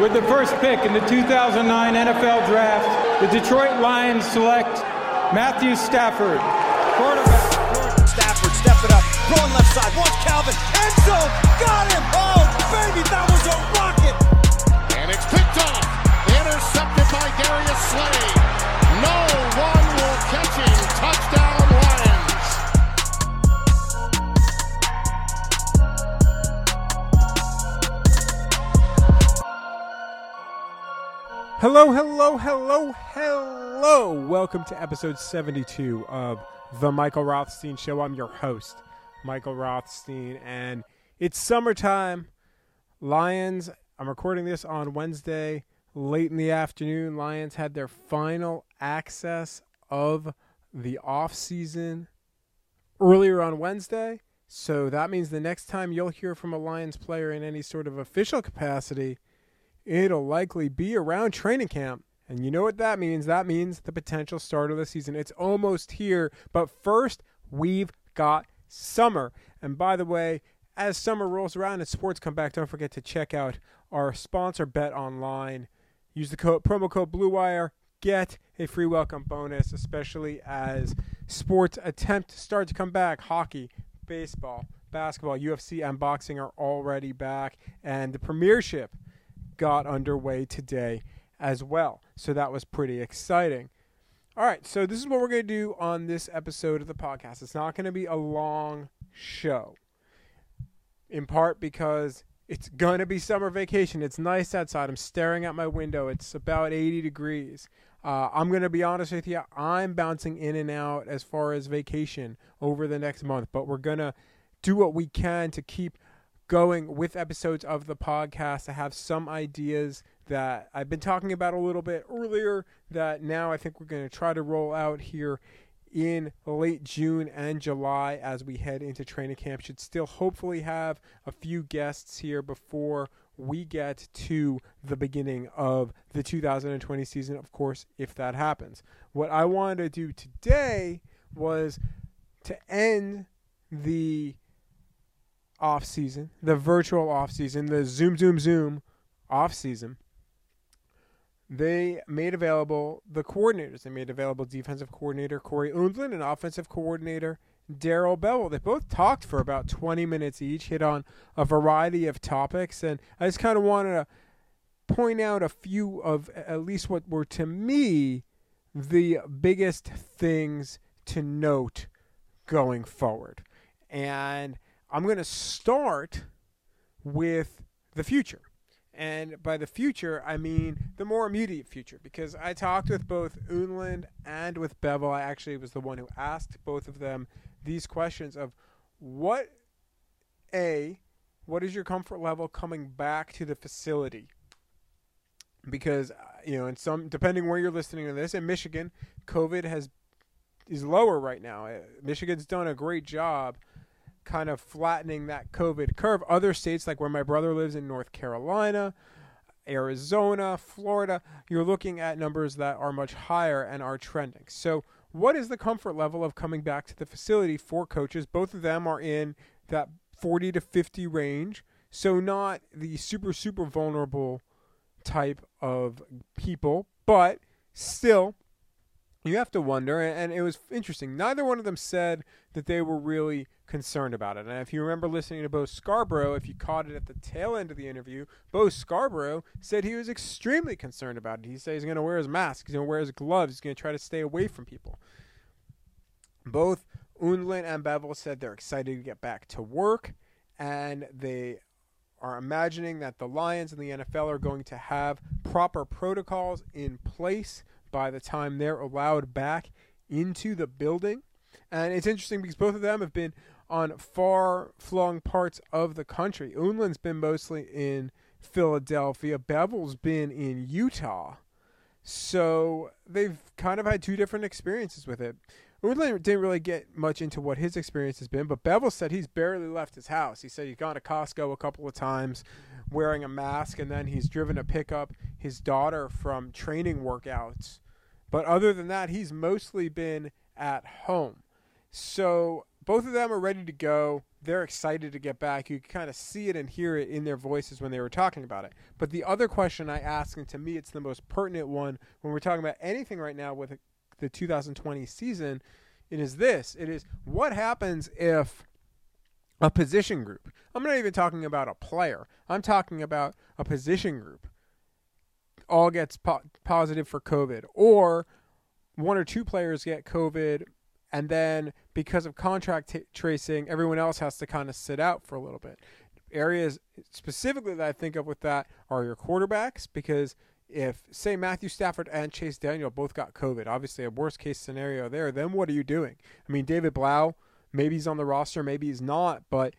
With the first pick in the 2009 NFL Draft, the Detroit Lions select Matthew Stafford, quarterback. Stafford, step it up, going left side, watch Calvin, end zone, got him! Oh, baby, that was a rocket! And it's picked off, intercepted by Darius Slay. Hello, hello, hello, hello. Welcome to episode 72 of The Michael Rothstein Show. I'm your host, Michael Rothstein, and it's summertime. Lions, I'm recording this on Wednesday, late in the afternoon. Lions had their final access of the off season earlier on Wednesday. So that means the next time you'll hear from a Lions player in any sort of official capacity, it'll likely be around training camp. And you know what that means? That means the potential start of the season. It's almost here. But first, we've got summer. And by the way, as summer rolls around and sports come back, don't forget to check out our sponsor, Bet Online. Use the code promo code BlueWire. Get a free welcome bonus, especially as sports attempt to start to come back. Hockey, baseball, basketball, UFC, and boxing are already back. And the premiership got underway today as well. So that was pretty exciting. All right, so this is what we're going to do on this episode of the podcast. It's not going to be a long show, in part because it's going to be summer vacation. It's nice outside. I'm staring out my window. It's about 80 degrees. Uh, I'm going to be honest with you. I'm bouncing in and out as far as vacation over the next month, but we're going to do what we can to keep going with episodes of the podcast. I have some ideas that I've been talking about a little bit earlier that now I think we're going to try to roll out here in late June and July as we head into training camp. Should still hopefully have a few guests here before we get to the beginning of the 2020 season, of course, if that happens. What I wanted to do today was to end the off season, the virtual off season, the Zoom Zoom Zoom off season, they made available the coordinators. They made available defensive coordinator Cory Undlin and offensive coordinator Darrell Bevell. They both talked for about 20 minutes each, hit on a variety of topics, and I just kind of wanted to point out a few of at least what were to me the biggest things to note going forward. And I'm going to start with the future. And by the future, I mean the more immediate future because I talked with both Undlin and with Bevell. I actually was the one who asked both of them these questions of what, A, what is your comfort level coming back to the facility? Because, uh, you know, in some, depending where you're listening to this, in Michigan, COVID has is lower right now. Uh, Michigan's done a great job kind of flattening that COVID curve. Other states, like where my brother lives in North Carolina, Arizona, Florida, you're looking at numbers that are much higher and are trending. So, what is the comfort level of coming back to the facility for coaches? Both of them are in that 40 to 50 range. So, not the super, super vulnerable type of people, but still you have to wonder, and it was interesting. Neither one of them said that they were really concerned about it. And if you remember listening to Bo Scarborough, if you caught it at the tail end of the interview, Bo Scarborough said he was extremely concerned about it. He said he's going to wear his mask, he's going to wear his gloves, he's going to try to stay away from people. Both Undlin and Bevell said they're excited to get back to work, and they are imagining that the Lions and the NFL are going to have proper protocols in place by the time they're allowed back into the building. And it's interesting because both of them have been on far flung parts of the country. Undlin's been mostly in Philadelphia. Bevell's been in Utah. So they've kind of had two different experiences with it. Woodland didn't really get much into what his experience has been, but Bevell said he's barely left his house. He said he's gone to Costco a couple of times wearing a mask, and then he's driven to pick up his daughter from training workouts. But other than that, he's mostly been at home. So both of them are ready to go. They're excited to get back. You kind of see it and hear it in their voices when they were talking about it. But the other question I ask, and to me it's the most pertinent one when we're talking about anything right now with the 2020 season, it is this. It is what happens if a position group, I'm not even talking about a player, I'm talking about a position group, all gets po- positive for COVID, or one or two players get COVID and then because of contract t- tracing, everyone else has to kind of sit out for a little bit. Areas specifically that I think of with that are your quarterbacks, because if say Matthew Stafford and Chase Daniel both got COVID, obviously a worst case scenario there, then what are you doing? I mean, David Blough, maybe he's on the roster, maybe he's not, but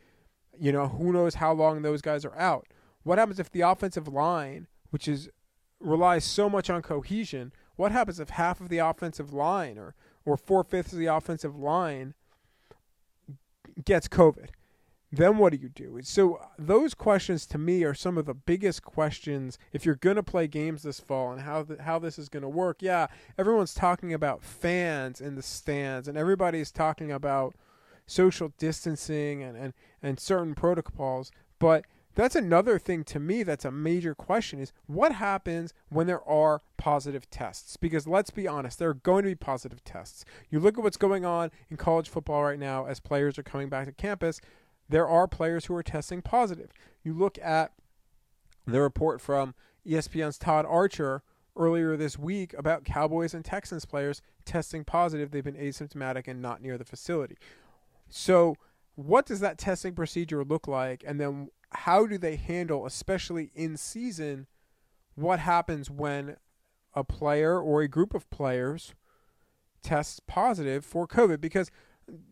you know who knows how long those guys are out. What happens if the offensive line, which is relies so much on cohesion, what happens if half of the offensive line or or four fifths of the offensive line gets COVID. Then what do you do? So uh, those questions to me are some of the biggest questions if you're going to play games this fall and how the, how this is going to work. Yeah, everyone's talking about fans in the stands and everybody's talking about social distancing and, and, and certain protocols, but that's another thing to me that's a major question is what happens when there are positive tests? Because let's be honest there are going to be positive tests. You look at what's going on in college football right now as players are coming back to campus there are players who are testing positive. You look at the report from espn's todd archer earlier this week about cowboys and texans players testing positive. They've been asymptomatic and not near the facility. So what does that testing procedure look like? And then how do they handle, especially in season, what happens when a player or a group of players tests positive for COVID? Because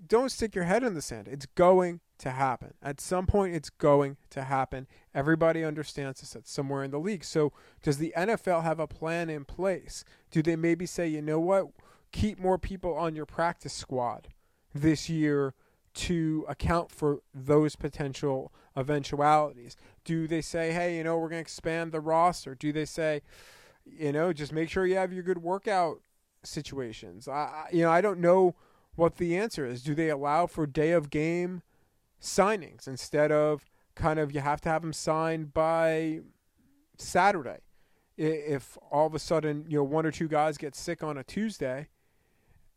don't stick your head in the sand. It's going to happen. At some point, it's going to happen. Everybody understands this at somewhere in the league. So, does the NFL have a plan in place? Do they maybe say, you know what, keep more people on your practice squad this year to account for those potential eventualities? Do they say, hey, you know, we're going to expand the roster? Do they say, you know, just make sure you have your good workout situations? I, you know, I don't know what the answer is. Do they allow for day of game signings instead of kind of you have to have them signed by Saturday? If all of a sudden, you know, one or two guys get sick on a Tuesday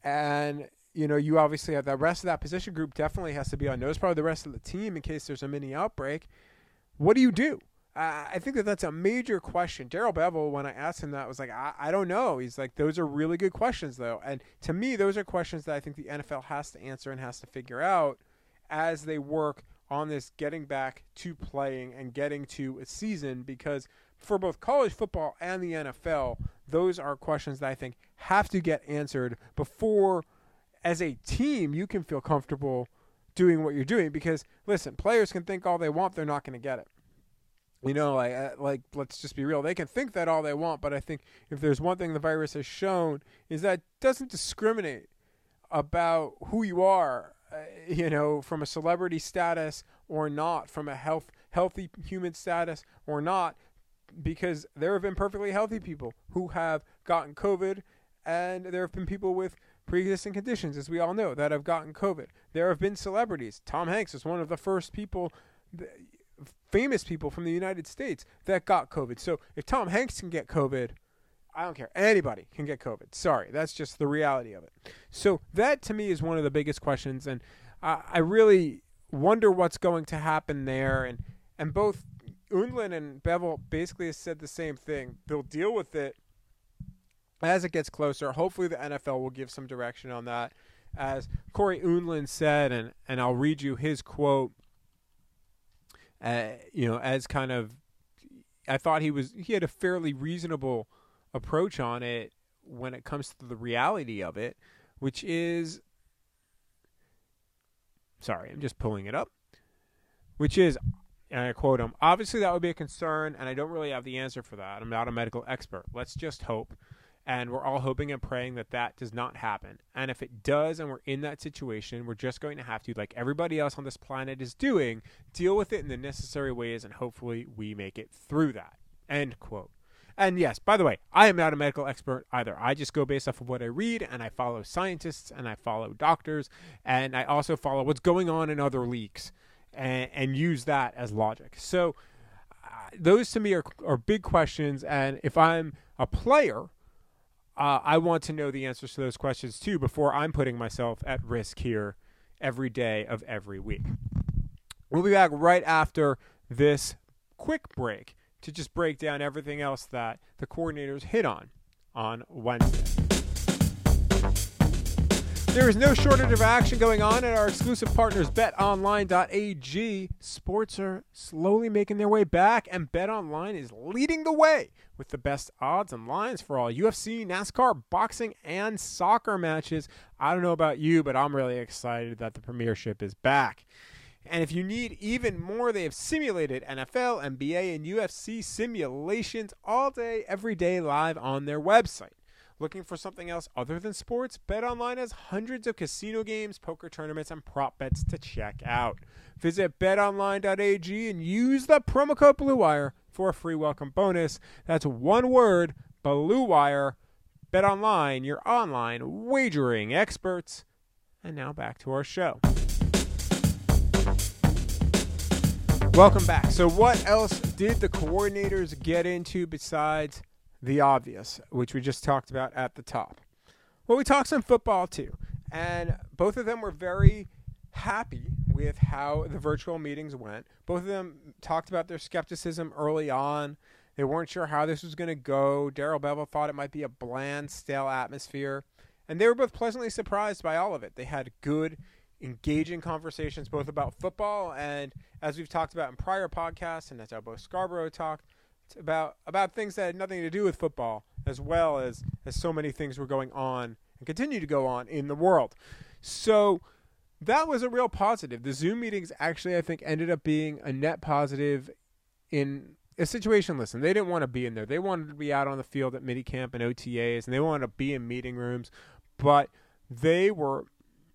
and you know, you obviously have the rest of that position group definitely has to be on notice. Probably the rest of the team in case there's a mini outbreak. What do you do? Uh, I think that that's a major question. Darrell Bevell, when I asked him that, was like, I, I don't know. He's like, those are really good questions, though. And to me, those are questions that I think the NFL has to answer and has to figure out as they work on this getting back to playing and getting to a season because for both college football and the NFL, those are questions that I think have to get answered before – as a team, you can feel comfortable doing what you're doing because listen, players can think all they want, they're not going to get it. You know, like uh, like let's just be real. They can think that all they want, but I think if there's one thing the virus has shown is that it doesn't discriminate about who you are, uh, you know, from a celebrity status or not, from a health healthy human status or not, because there have been perfectly healthy people who have gotten COVID, and there have been people with pre-existing conditions, as we all know, that have gotten COVID. There have been celebrities. Tom Hanks is one of the first people, famous people from the United States that got COVID. So if Tom Hanks can get COVID, I don't care. Anybody can get COVID. Sorry, that's just the reality of it. So that to me is one of the biggest questions, and I really wonder what's going to happen there. And and both Undlin and Bevell basically said the same thing. They'll deal with it as it gets closer, hopefully the NFL will give some direction on that. As Cory Undlin said, and, and I'll read you his quote, uh, you know, as kind of, I thought he was, he had a fairly reasonable approach on it when it comes to the reality of it, which is, sorry, I'm just pulling it up, which is, and I quote him, obviously that would be a concern, and I don't really have the answer for that. I'm not a medical expert. Let's just hope. And we're all hoping and praying that that does not happen. And if it does, and we're in that situation, we're just going to have to, like everybody else on this planet is doing, deal with it in the necessary ways, and hopefully we make it through that. End quote. And yes, by the way, I am not a medical expert either. I just go based off of what I read, and I follow scientists, and I follow doctors, and I also follow what's going on in other leagues and, and use that as logic. So uh, those to me are, are big questions. And if I'm a player, uh, I want to know the answers to those questions too before I'm putting myself at risk here every day of every week. We'll be back right after this quick break to just break down everything else that the coordinators hit on on Wednesday. There is no shortage of action going on at our exclusive partners, betonline.ag. Sports are slowly making their way back, and betonline is leading the way with the best odds and lines for all UFC, NASCAR, boxing, and soccer matches. I don't know about you, but I'm really excited that the premiership is back. And if you need even more, they have simulated NFL, NBA, and UFC simulations all day, every day live on their website. Looking for something else other than sports? BetOnline has hundreds of casino games, poker tournaments, and prop bets to check out. Visit betonline.ag and use the promo code BLUEWIRE for a free welcome bonus. That's one word, BLUEWIRE. BetOnline, your online wagering experts. And now back to our show. Welcome back. So, what else did the coordinators get into besides the obvious, which we just talked about at the top. Well, we talked some football too, and both of them were very happy with how the virtual meetings went. Both of them talked about their skepticism early on. They weren't sure how this was going to go. Darrell Bevell thought it might be a bland, stale atmosphere. And they were both pleasantly surprised by all of it. They had good, engaging conversations both about football and, as we've talked about in prior podcasts, and that's how both Scarborough talked, about about things that had nothing to do with football, as well as as so many things were going on and continue to go on in the world. So that was a real positive. The Zoom meetings actually, I think, ended up being a net positive in a situation. Listen, they didn't want to be in there. They wanted to be out on the field at minicamp and OTAs, and they wanted to be in meeting rooms, but they were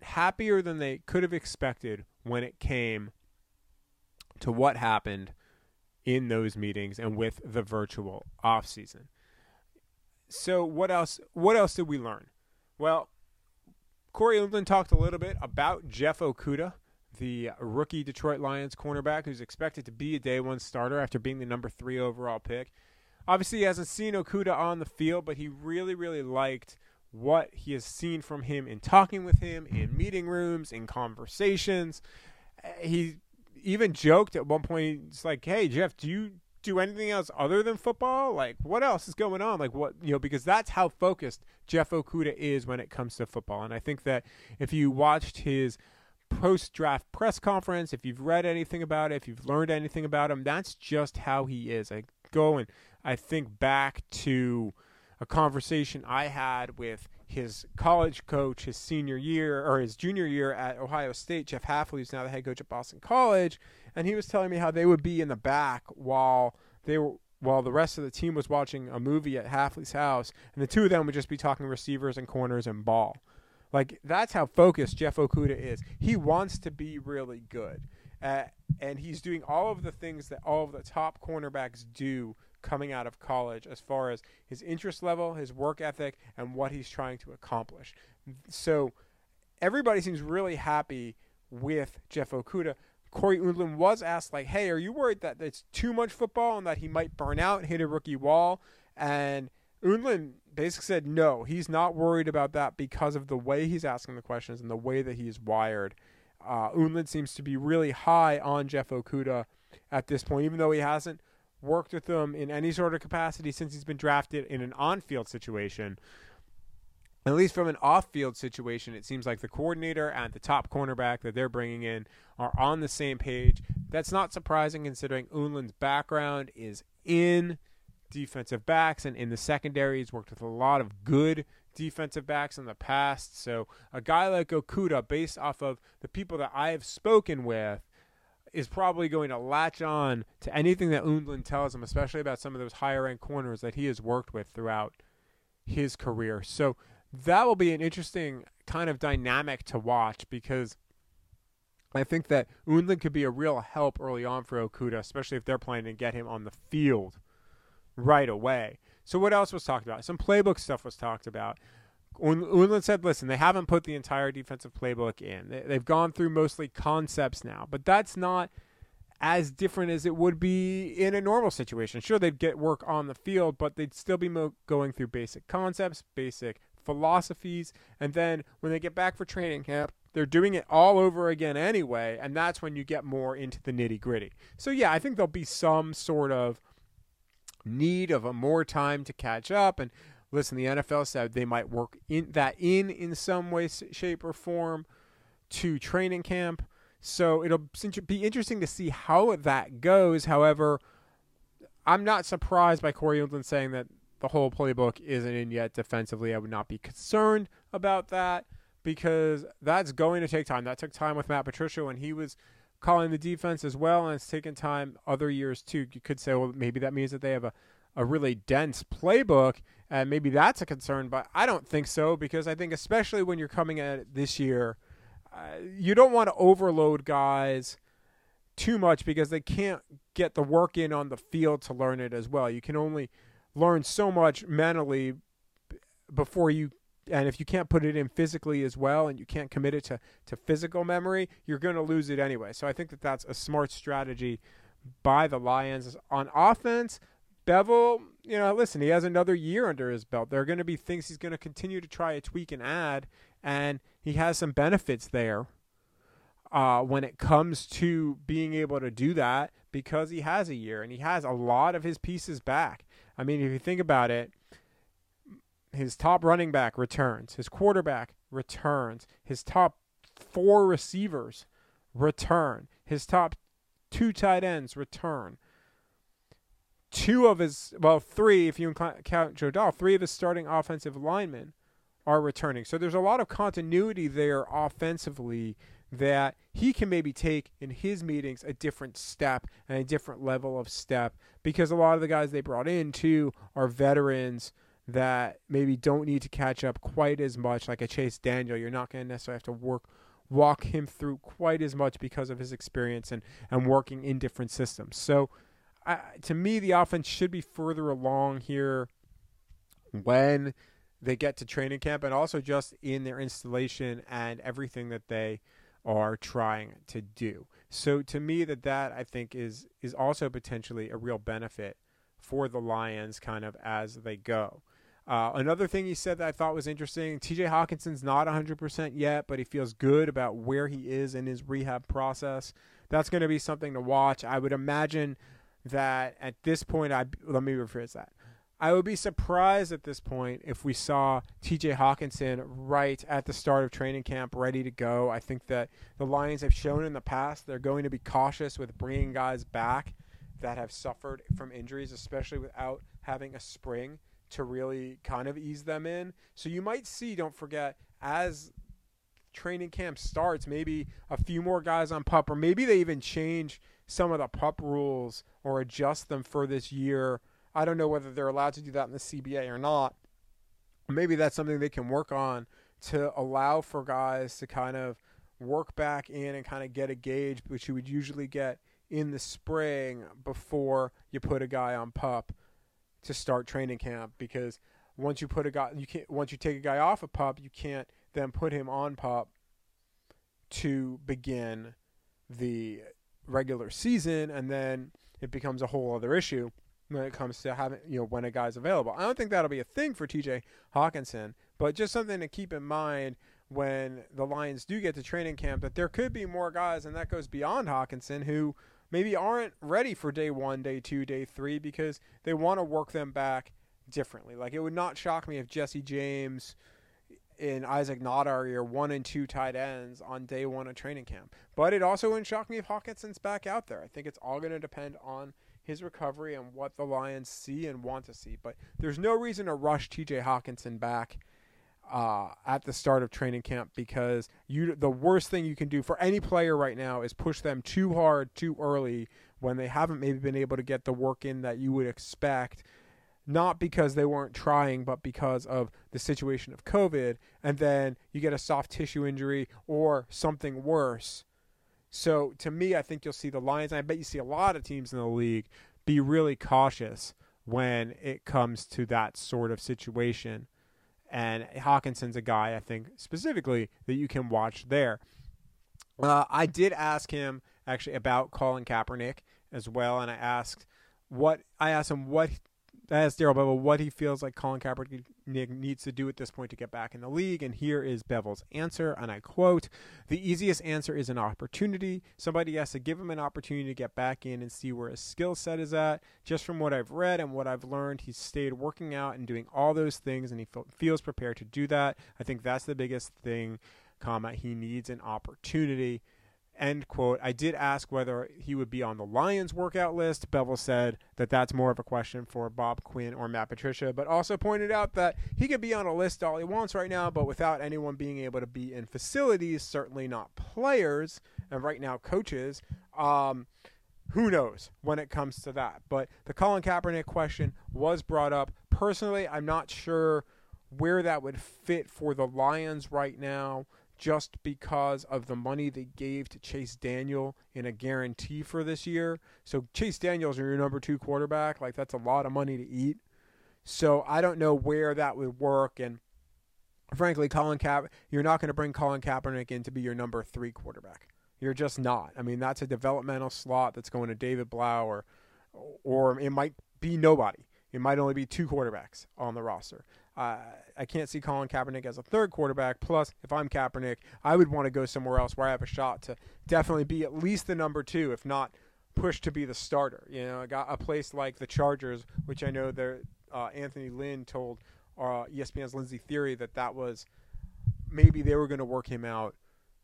happier than they could have expected when it came to what happened in those meetings and with the virtual off season. So what else? What else did we learn? Well, Cory Undlin talked a little bit about Jeff Okudah, the rookie Detroit Lions cornerback, who's expected to be a day one starter after being the number three overall pick. Obviously, he hasn't seen Okudah on the field, but he really, really liked what he has seen from him in talking with him, in meeting rooms, in conversations. He even joked at one point. It's like, "Hey, Jeff, do you do anything else other than football? Like, what else is going on? Like, what you know? Because that's how focused Jeff Okudah is when it comes to football. And I think that if you watched his post draft press conference, if you've read anything about it, if you've learned anything about him, that's just how he is. I go and I think back to a conversation I had with his college coach his senior year or his junior year at Ohio State. Jeff Hafley, who's now the head coach at Boston College, and he was telling me how they would be in the back while they were while the rest of the team was watching a movie at Hafley's house, and the two of them would just be talking receivers and corners and ball. Like that's how focused Jeff Okudah is. He wants to be really good, uh, and he's doing all of the things that all of the top cornerbacks do coming out of college as far as his interest level, his work ethic, and what he's trying to accomplish. So everybody seems really happy with Jeff Okudah. Cory Undlin was asked, like, hey, are you worried that it's too much football and that he might burn out and hit a rookie wall? And Undlin basically said no, he's not worried about that because of the way he's asking the questions and the way that he's wired. Uh, Undlin seems to be really high on Jeff Okudah at this point, even though he hasn't – worked with him in any sort of capacity since he's been drafted in an on field situation. At least from an off field situation, it seems like the coordinator and the top cornerback that they're bringing in are on the same page. That's not surprising considering Undlin's background is in defensive backs and in the secondary. He's worked with a lot of good defensive backs in the past. So a guy like Okudah, based off of the people that I have spoken with, is probably going to latch on to anything that Undlin tells him, especially about some of those higher end corners that he has worked with throughout his career. So that will be an interesting kind of dynamic to watch because I think that Undlin could be a real help early on for Okudah, especially if they're planning to get him on the field right away. So what else was talked about? Some playbook stuff was talked about. Undlin said, listen, they haven't put the entire defensive playbook in. They, have gone through mostly concepts now, but that's not as different as it would be in a normal situation. Sure, they'd get work on the field, but they'd still be mo- going through basic concepts, basic philosophies, and then when they get back for training camp, they're doing it all over again anyway, and that's when you get more into the nitty gritty. So, yeah, I think there'll be some sort of need of a more time to catch up and listen, the NFL said they might work in that in in some way, shape, or form to training camp. So it'll be interesting to see how that goes. However, I'm not surprised by Cory Undlin saying that the whole playbook isn't in yet defensively. I would not be concerned about that because that's going to take time. That took time with Matt Patricia when he was calling the defense as well, and it's taken time other years too. You could say, well, maybe that means that they have a, a really dense playbook and maybe that's a concern, but I don't think so because I think especially when you're coming at it this year, uh, you don't want to overload guys too much because they can't get the work in on the field to learn it as well. You can only learn so much mentally before you and if you can't put it in physically as well and you can't commit it to, to physical memory, you're going to lose it anyway. So I think that that's a smart strategy by the Lions. On offense, Bevell, you know, listen, he has another year under his belt. There are going to be things he's going to continue to try to tweak and add, and he has some benefits there uh, when it comes to being able to do that because he has a year and he has a lot of his pieces back. I mean, if you think about it, his top running back returns, his quarterback returns, his top four receivers return, his top two tight ends return two of his, well, three, if you count Joe Dahl, three of his starting offensive linemen are returning. So there's a lot of continuity there offensively that he can maybe take in his meetings a different step and a different level of step because a lot of the guys they brought in too are veterans that maybe don't need to catch up quite as much like a Chase Daniel. You're not going to necessarily have to work walk him through quite as much because of his experience and, and working in different systems. So I, to me, the offense should be further along here when they get to training camp and also just in their installation and everything that they are trying to do. So to me that that I think is is also potentially a real benefit for the Lions kind of as they go. Uh, another thing he said that I thought was interesting TJ Hockenson's not 100% yet, but he feels good about where he is in his rehab process. That's going to be something to watch. I would imagine that at this point, I let me rephrase that. I would be surprised at this point if we saw TJ Hockenson right at the start of training camp ready to go. I think that the Lions have shown in the past they're going to be cautious with bringing guys back that have suffered from injuries, especially without having a spring to really kind of ease them in. So you might see, don't forget, as training camp starts, maybe a few more guys on pup, or maybe they even change some of the pup rules or adjust them for this year. I don't know whether they're allowed to do that in the CBA or not. Maybe that's something they can work on to allow for guys to kind of work back in and kind of get a gauge, which you would usually get in the spring before you put a guy on pup to start training camp because once you put a guy you can't once you take a guy off a of pup you can't then put him on pup to begin the regular season, and then it becomes a whole other issue when it comes to having you know when a guy's available. I don't think that'll be a thing for T.J. Hockenson, but just something to keep in mind when the Lions do get to training camp that there could be more guys, and that goes beyond Hockenson who maybe aren't ready for day one, day two, day three because they want to work them back differently. Like it would not shock me if Jesse James in Isaac are your one and two tight ends on day one of training camp. But it also wouldn't shock me if Hockenson's back out there. I think it's all going to depend on his recovery and what the Lions see and want to see. But there's no reason to rush TJ Hockenson back. uh, at the start of training camp because you the worst thing you can do for any player right now is push them too hard too early when they haven't maybe been able to get the work in that you would expect not because they weren't trying but because of the situation of covid and then you get a soft tissue injury or something worse so to me i think you'll see the lions and i bet you see a lot of teams in the league be really cautious when it comes to that sort of situation and Hockenson's a guy I think specifically that you can watch there. Uh, I did ask him actually about Colin Kaepernick as well, and I asked what I asked him what I Darrell Bevell, what he feels like Colin Kaepernick needs to do at this point to get back in the league, and here is Bevell's answer, and I quote: "The easiest answer is an opportunity. Somebody has to give him an opportunity to get back in and see where his skill set is at. Just from what I've read and what I've learned, he's stayed working out and doing all those things, and he feels prepared to do that. I think that's the biggest thing." Comma, he needs an opportunity. End quote. I did ask whether he would be on the Lions workout list. Bevell said that that's more of a question for Bob Quinn or Matt Patricia, but also pointed out that he could be on a list all he wants right now, but without anyone being able to be in facilities, certainly not players, and right now coaches. Um, who knows when it comes to that? But the Colin Kaepernick question was brought up. Personally, I'm not sure where that would fit for the Lions right now just because of the money they gave to Chase Daniel in a guarantee for this year. So Chase Daniels your number two quarterback. Like that's a lot of money to eat. So I don't know where that would work. And frankly, Colin Kaep, you're not going to bring Colin Kaepernick in to be your number three quarterback. You're just not. I mean, that's a developmental slot that's going to David Blough or, or it might be nobody. It might only be two quarterbacks on the roster. Uh, I can't see Colin Kaepernick as a third quarterback. Plus, if I'm Kaepernick, I would want to go somewhere else where I have a shot to definitely be at least the number two, if not pushed to be the starter. You know, I got a place like the Chargers, which I know there. Uh, Anthony Lynn told uh, ESPN's Lindsey Thiry that that was maybe they were going to work him out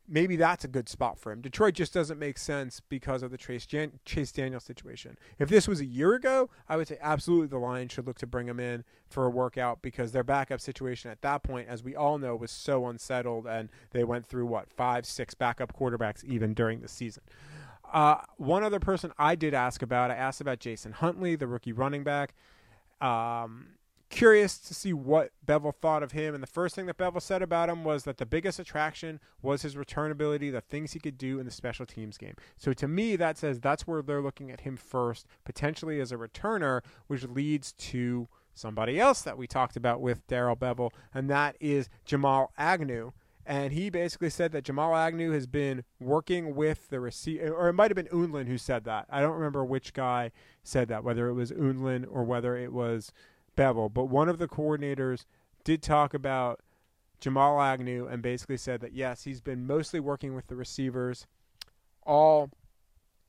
maybe that's a good spot for him. Detroit just doesn't make sense because of the Chase, Jan- Chase Daniel situation. If this was a year ago, I would say absolutely the Lions should look to bring him in for a workout because their backup situation at that point, as we all know, was so unsettled, and they went through what five, six backup quarterbacks even during the season. Uh, one other person I did ask about, I asked about Jason Huntley, the rookie running back. Um, curious to see what Bevell thought of him. And the first thing that Bevell said about him was that the biggest attraction was his return ability, the things he could do in the special teams game. So to me, that says that's where they're looking at him first, potentially as a returner, which leads to somebody else that we talked about with Darrell Bevell, and that is Jamal Agnew. And he basically said that Jamal Agnew has been working with the receiver, or it might have been Undlin who said that. I don't remember which guy said that, whether it was Undlin or whether it was Bevell, but one of the coordinators did talk about Jamal Agnew and basically said that yes, he's been mostly working with the receivers all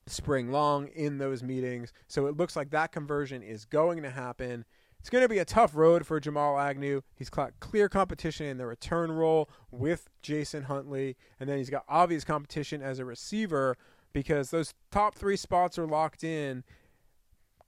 spring long in those meetings. So it looks like that conversion is going to happen. It's going to be a tough road for Jamal Agnew. He's got clear competition in the return role with Jason Huntley, and then he's got obvious competition as a receiver because those top three spots are locked in,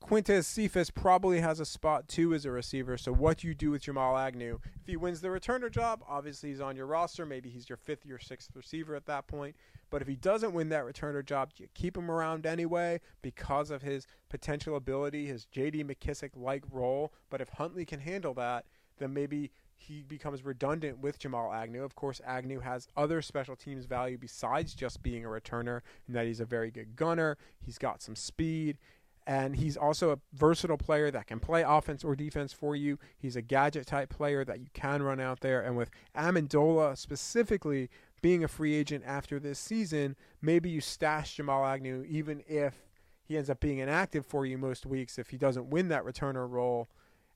Quintez Cephus probably has a spot too as a receiver. So what do you do with Jamal Agnew? If he wins the returner job, obviously he's on your roster. Maybe he's your fifth or sixth receiver at that point. But if he doesn't win that returner job, you keep him around anyway because of his potential ability, his J.D. McKissic-like role? But if Huntley can handle that, then maybe he becomes redundant with Jamal Agnew. Of course, Agnew has other special teams value besides just being a returner, and that he's a very good gunner. He's got some speed and he's also a versatile player that can play offense or defense for you. He's a gadget type player that you can run out there. And with Amendola specifically being a free agent after this season, maybe you stash Jamal Agnew even if he ends up being inactive for you most weeks if he doesn't win that returner role.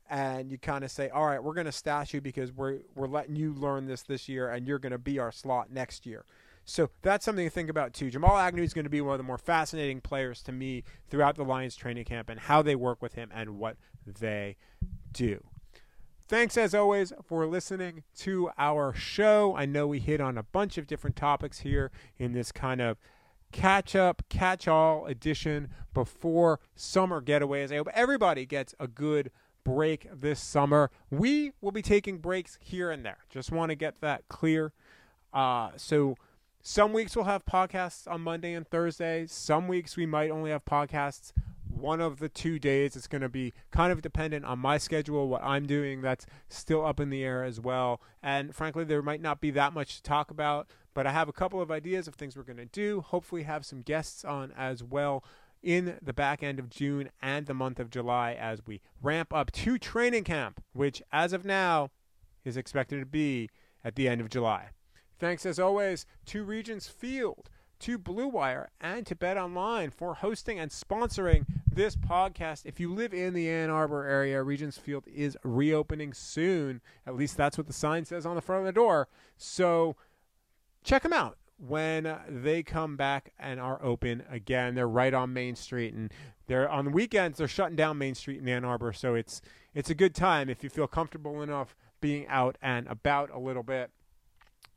And you kind of say, all right, we're going to stash you because we're we're letting you learn this this year, and you're going to be our slot next year. So that's something to think about too. Jamal Agnew is going to be one of the more fascinating players to me throughout the Lions training camp and how they work with him and what they do. Thanks as always for listening to our show. I know we hit on a bunch of different topics here in this kind of catch up, catch all edition before summer getaways. I hope everybody gets a good break this summer. We will be taking breaks here and there. Just want to get that clear. Uh, so some weeks we'll have podcasts on Monday and Thursday. Some weeks we might only have podcasts one of the two days. It's going to be kind of dependent on my schedule, what I'm doing. That's still up in the air as well. And frankly, there might not be that much to talk about, but I have a couple of ideas of things we're going to do. Hopefully, have some guests on as well in the back end of June and the month of July as we ramp up to training camp, which as of now is expected to be at the end of July. Thanks as always to Regents Field to Blue Wire and to Bet Online for hosting and sponsoring this podcast. If you live in the Ann Arbor area, Regents Field is reopening soon. At least that's what the sign says on the front of the door. So check them out when they come back and are open again. They're right on Main Street and they're on the weekends they're shutting down Main Street in Ann Arbor, so it's it's a good time if you feel comfortable enough being out and about a little bit.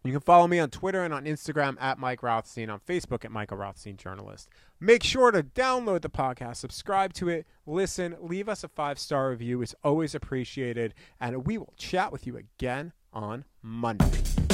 You can follow me on Twitter and on Instagram at Mike Rothstein, on Facebook at Michael Rothstein Journalist. Make sure to download the podcast, subscribe to it, listen, leave us a five star review. It's always appreciated. And we will chat with you again on Monday.